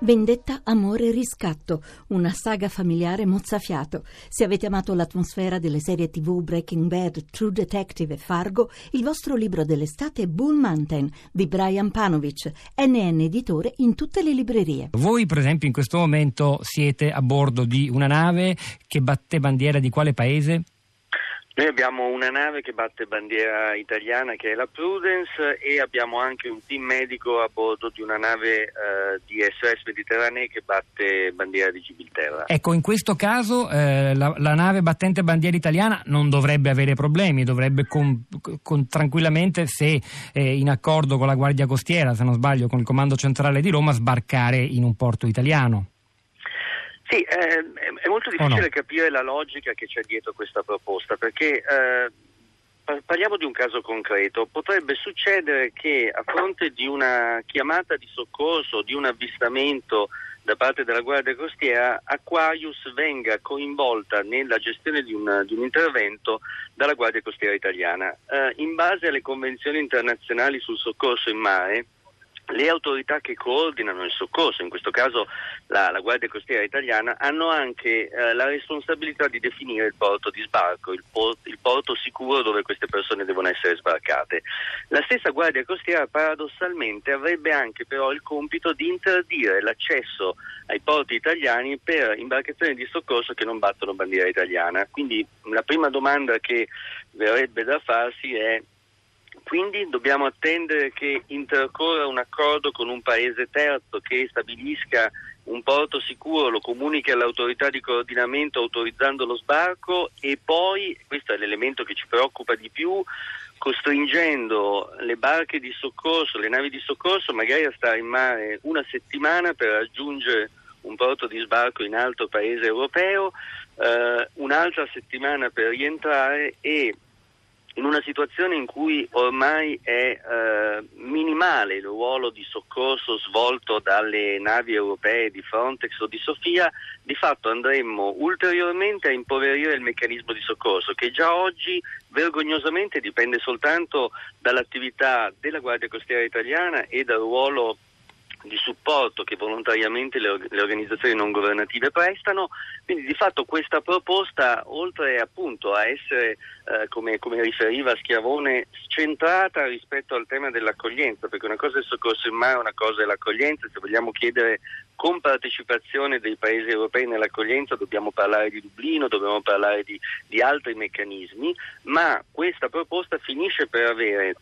Vendetta, amore e riscatto, una saga familiare mozzafiato. Se avete amato l'atmosfera delle serie tv Breaking Bad, True Detective e Fargo, il vostro libro dell'estate è Bull Mountain di Brian Panovic, NN editore in tutte le librerie. Voi, per esempio, in questo momento siete a bordo di una nave che batte bandiera di quale paese? Noi abbiamo una nave che batte bandiera italiana che è la Prudence e abbiamo anche un team medico a bordo di una nave eh, di SOS Mediterranee che batte bandiera di Gibilterra. Ecco, in questo caso eh, la, la, nave battente bandiera italiana non dovrebbe avere problemi, dovrebbe con, con, tranquillamente, se eh, in accordo con la Guardia Costiera, se non sbaglio, con il Comando Centrale di Roma, sbarcare in un porto italiano. Sì, eh, è molto difficile no? capire la logica che c'è dietro questa proposta perché eh, parliamo di un caso concreto. Potrebbe succedere che a fronte di una chiamata di soccorso, di un avvistamento da parte della Guardia Costiera, Aquarius venga coinvolta nella gestione di un, di un intervento dalla Guardia Costiera italiana. Eh, in base alle convenzioni internazionali sul soccorso in mare, le autorità che coordinano il soccorso, in questo caso la, la Guardia Costiera italiana, hanno anche eh, la responsabilità di definire il porto di sbarco, il, port, il, porto sicuro dove queste persone devono essere sbarcate. La stessa Guardia Costiera paradossalmente avrebbe anche però il compito di interdire l'accesso ai porti italiani per imbarcazioni di soccorso che non battono bandiera italiana. Quindi la prima domanda che verrebbe da farsi è quindi dobbiamo attendere che intercorra un accordo con un paese terzo che stabilisca un porto sicuro, lo comunichi all'autorità di coordinamento autorizzando lo sbarco e poi, questo è l'elemento che ci preoccupa di più, costringendo le barche di soccorso, le navi di soccorso magari a stare in mare una settimana per raggiungere un porto di sbarco in altro paese europeo, eh, un'altra settimana per rientrare e in una situazione in cui ormai è eh, minimale il ruolo di soccorso svolto dalle navi europee di Frontex o di Sofia, di fatto andremmo ulteriormente a impoverire il meccanismo di soccorso che già oggi vergognosamente dipende soltanto dall'attività della Guardia Costiera italiana e dal ruolo di supporto che volontariamente le, le, organizzazioni non governative prestano, quindi di fatto questa proposta oltre appunto a essere eh, come, come, riferiva Schiavone centrata rispetto al tema dell'accoglienza, perché una cosa è il soccorso in mare, una cosa è l'accoglienza, se vogliamo chiedere con partecipazione dei paesi europei nell'accoglienza dobbiamo parlare di Dublino, dobbiamo parlare di, di altri meccanismi, ma questa proposta finisce per avere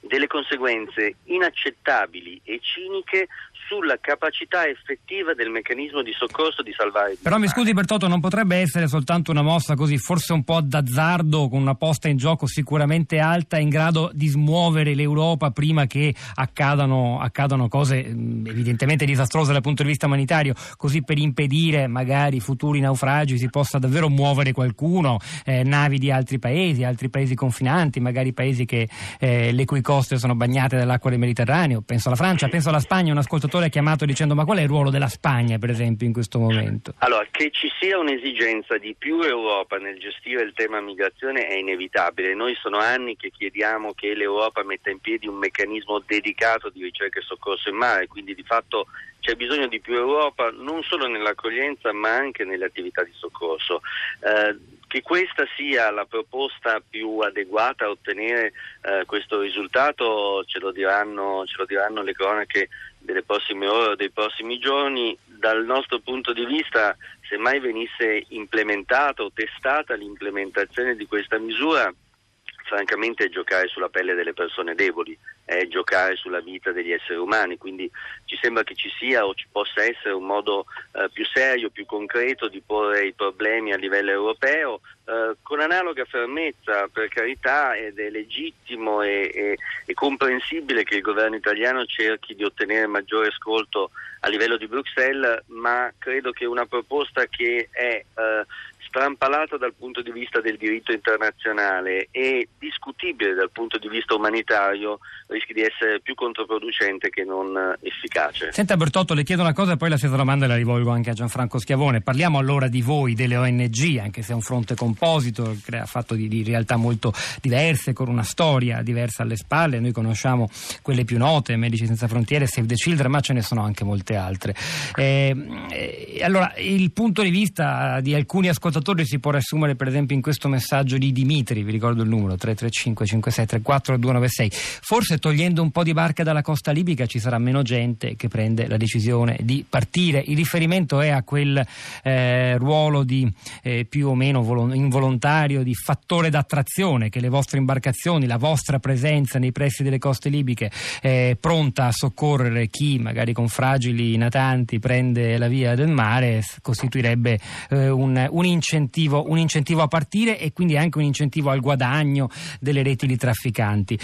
delle conseguenze inaccettabili e ciniche sulla capacità effettiva del meccanismo di soccorso di salvare Però mi scusi Bertotto, non potrebbe essere soltanto una mossa così, forse un po' d'azzardo, con una posta in gioco sicuramente alta, in grado di smuovere l'Europa prima che accadano, accadano cose evidentemente disastrose dal punto di vista umanitario, così per impedire magari futuri naufragi si possa davvero muovere qualcuno, eh, navi di altri paesi, altri paesi confinanti, magari paesi che, eh, le cui coste sono bagnate dall'acqua del Mediterraneo, penso alla Francia, penso alla Spagna, un ascoltatore ha chiamato dicendo ma qual è il ruolo della Spagna per esempio in questo momento? Allora, che ci sia un'esigenza di più Europa nel gestire il tema migrazione è inevitabile. Noi sono anni che chiediamo che l'Europa metta in piedi un meccanismo dedicato di ricerca e soccorso in mare, quindi di fatto c'è bisogno di più Europa non solo nell'accoglienza ma anche nelle attività di soccorso. Eh, che questa sia la proposta più adeguata a ottenere eh, questo risultato ce lo, diranno, ce lo diranno le cronache delle prossime ore o dei prossimi giorni. Dal nostro punto di vista, se mai venisse implementata o testata l'implementazione di questa misura, francamente è giocare sulla pelle delle persone deboli, è giocare sulla vita degli esseri umani, quindi ci sembra che ci sia o ci possa essere un modo eh, più serio, più concreto di porre i problemi a livello europeo, eh, con analoga fermezza per carità ed è legittimo e, e, e, comprensibile che il governo italiano cerchi di ottenere maggiore ascolto a livello di Bruxelles, ma credo che una proposta che è eh, strampalata dal punto di vista del diritto internazionale e discutibile dal punto di vista umanitario rischi di essere più controproducente che non efficace. Senta Bertotto, le chiedo una cosa e poi la stessa domanda la rivolgo anche a Gianfranco Schiavone. Parliamo allora di voi, delle ONG, anche se è un fronte composito, fatto di, di realtà molto diverse, con una storia diversa alle spalle. Noi conosciamo quelle più note, Medici Senza Frontiere, Save the Children, ma ce ne sono anche molte altre. Eh, eh, allora, il punto di vista di alcuni ascoltatori si può riassumere per esempio in questo messaggio di Dimitri, vi ricordo il numero 335 5634 296. Forse togliendo un po' di barca dalla costa libica ci sarà meno gente che prende la decisione di partire. Il riferimento è a quel eh, ruolo di eh, più o meno volo- involontario di fattore d'attrazione che le vostre imbarcazioni, la vostra presenza nei pressi delle coste libiche è pronta a soccorrere chi magari con fragili natanti prende la via del mare costituirebbe eh, un, un, incentivo, un incentivo a partire e quindi anche un incentivo al guadagno delle reti di trafficanti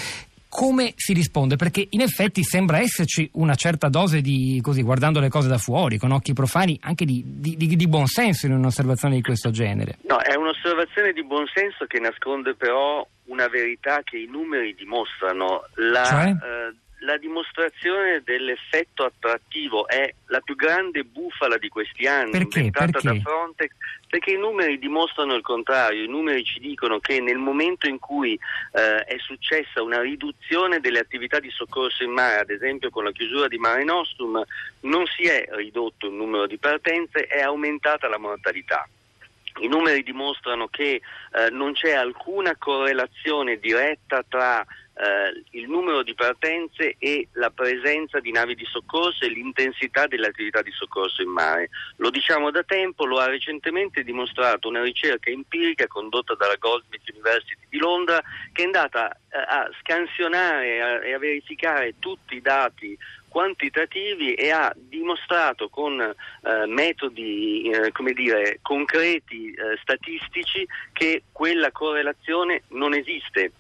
come si risponde? Perché in effetti sembra esserci una certa dose di, così, guardando le cose da fuori, con occhi profani, anche di, di, di buonsenso in un'osservazione di questo genere. No, è un'osservazione di buonsenso che nasconde però una verità che i numeri dimostrano. La, cioè? eh, la dimostrazione dell'effetto attrattivo è la più grande bufala di questi anni perché? inventata perché? da Frontex perché i numeri dimostrano il contrario, i numeri ci dicono che nel momento in cui eh, è successa una riduzione delle attività di soccorso in mare, ad esempio con la chiusura di Mare Nostrum, non si è ridotto il numero di partenze, è aumentata la mortalità. I numeri dimostrano che eh, non c'è alcuna correlazione diretta tra eh, il numero di partenze e la presenza di navi di soccorso e l'intensità delle attività di soccorso in mare. Lo diciamo da tempo, lo ha recentemente dimostrato una ricerca empirica condotta dalla Goldsmith University di Londra che è andata eh, a scansionare e a verificare tutti i dati quantitativi e ha dimostrato con eh, metodi eh, come dire, concreti eh, statistici che quella correlazione non esiste.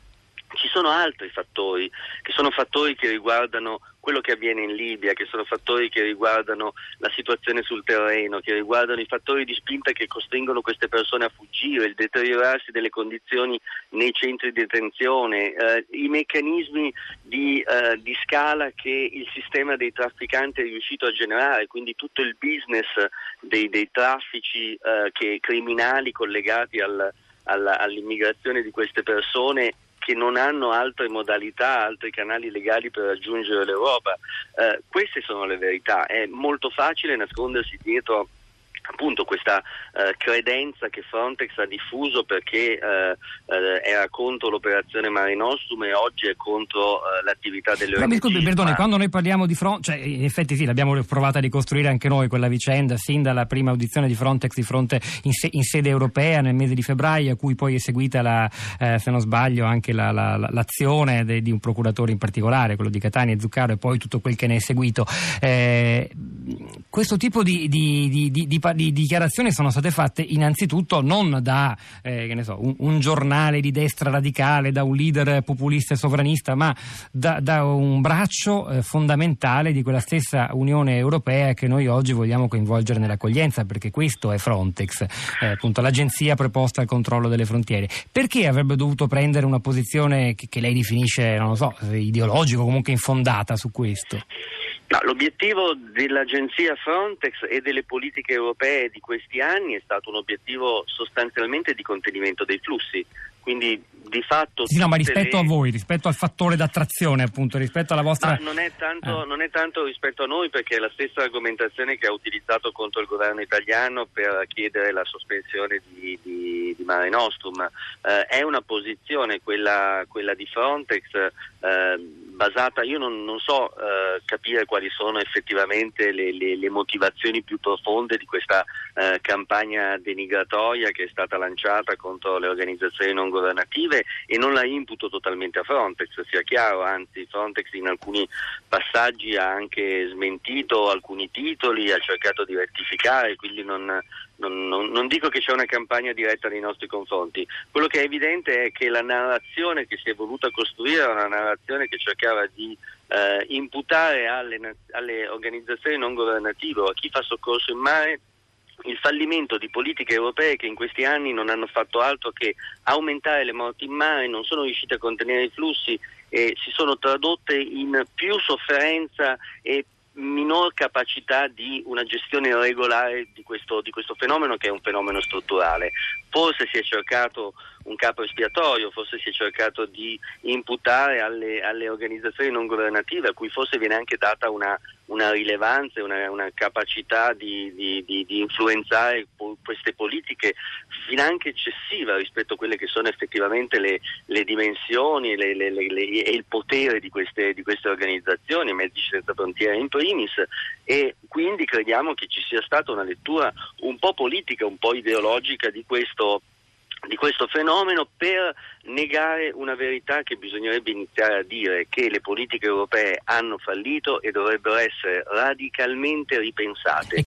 Ci sono altri fattori, che sono fattori che riguardano quello che avviene in Libia, che sono fattori che riguardano la situazione sul terreno, che riguardano i fattori di spinta che costringono queste persone a fuggire, il deteriorarsi delle condizioni nei centri di detenzione, eh, i meccanismi di, eh, di, scala che il sistema dei trafficanti è riuscito a generare, quindi tutto il business dei, dei traffici eh, che, criminali collegati al, alla, all'immigrazione di queste persone che non hanno altre modalità, altri canali legali per raggiungere l'Europa. Eh, queste sono le verità. È molto facile nascondersi dietro appunto questa eh, credenza che Frontex ha diffuso perché eh, eh, era contro l'operazione Mare Nostrum e oggi è contro eh, l'attività delle ONG. Mi scusi, perdone, ma... quando noi parliamo di Frontex, cioè, in effetti sì, l'abbiamo provata a ricostruire anche noi quella vicenda, sin dalla prima audizione di Frontex di fronte in, se- in sede europea nel mese di febbraio, a cui poi è seguita, la, eh, se non sbaglio, anche la, la, l'azione de- di un procuratore in particolare, quello di Catania e Zuccaro, e poi tutto quel che ne è seguito. Eh, questo tipo di, di, di, di di dichiarazioni sono state fatte innanzitutto non da eh, so, un, un, giornale di destra radicale, da un leader populista e sovranista, ma da, da un braccio eh, fondamentale di quella stessa Unione Europea che noi oggi vogliamo coinvolgere nell'accoglienza, perché questo è Frontex, eh, appunto l'agenzia preposta al controllo delle frontiere. Perché avrebbe dovuto prendere una posizione che, che lei definisce, non lo so, ideologica o comunque infondata su questo? No, l'obiettivo dell'agenzia Frontex e delle politiche europee di questi anni è stato un obiettivo sostanzialmente di contenimento dei flussi, quindi di fatto... Sì, no, ma rispetto le... a voi, rispetto al fattore d'attrazione appunto, rispetto alla vostra... Non è, tanto, eh. non, è tanto, rispetto a noi perché è la stessa argomentazione che ha utilizzato contro il governo italiano per chiedere la sospensione di, di, di Mare Nostrum. Eh, è una posizione, quella, quella di Frontex, eh, basata, io non, non so eh, capire quali sono effettivamente le, le, le, motivazioni più profonde di questa eh, campagna denigratoria che è stata lanciata contro le organizzazioni non governative e non la imputo totalmente a Frontex, sia chiaro, anzi Frontex in alcuni passaggi ha anche smentito alcuni titoli, ha cercato di rettificare, quindi non, non, non, non, dico che c'è una campagna diretta nei nostri confronti, quello che è evidente è che la narrazione che si è voluta costruire è una narrazione che cercava di eh, imputare alle, alle, organizzazioni non governative o a chi fa soccorso in mare il fallimento di politiche europee che in questi anni non hanno fatto altro che aumentare le morti in mare, non sono riuscite a contenere i flussi e si sono tradotte in più sofferenza e minor capacità di una gestione regolare di questo, di questo, fenomeno che è un fenomeno strutturale. Forse si è cercato un capo espiatorio, forse si è cercato di imputare alle, alle organizzazioni non governative a cui forse viene anche data una, una rilevanza una, una, capacità di, di, di, di influenzare po- queste politiche finanche eccessiva rispetto a quelle che sono effettivamente le, le dimensioni le, le, e il potere di queste, queste organizzazioni, Medici Senza Frontiere in primis, e quindi crediamo che ci sia stata una lettura un po' politica, un po' ideologica di questo di questo fenomeno per negare una verità che bisognerebbe iniziare a dire che le politiche europee hanno fallito e dovrebbero essere radicalmente ripensate.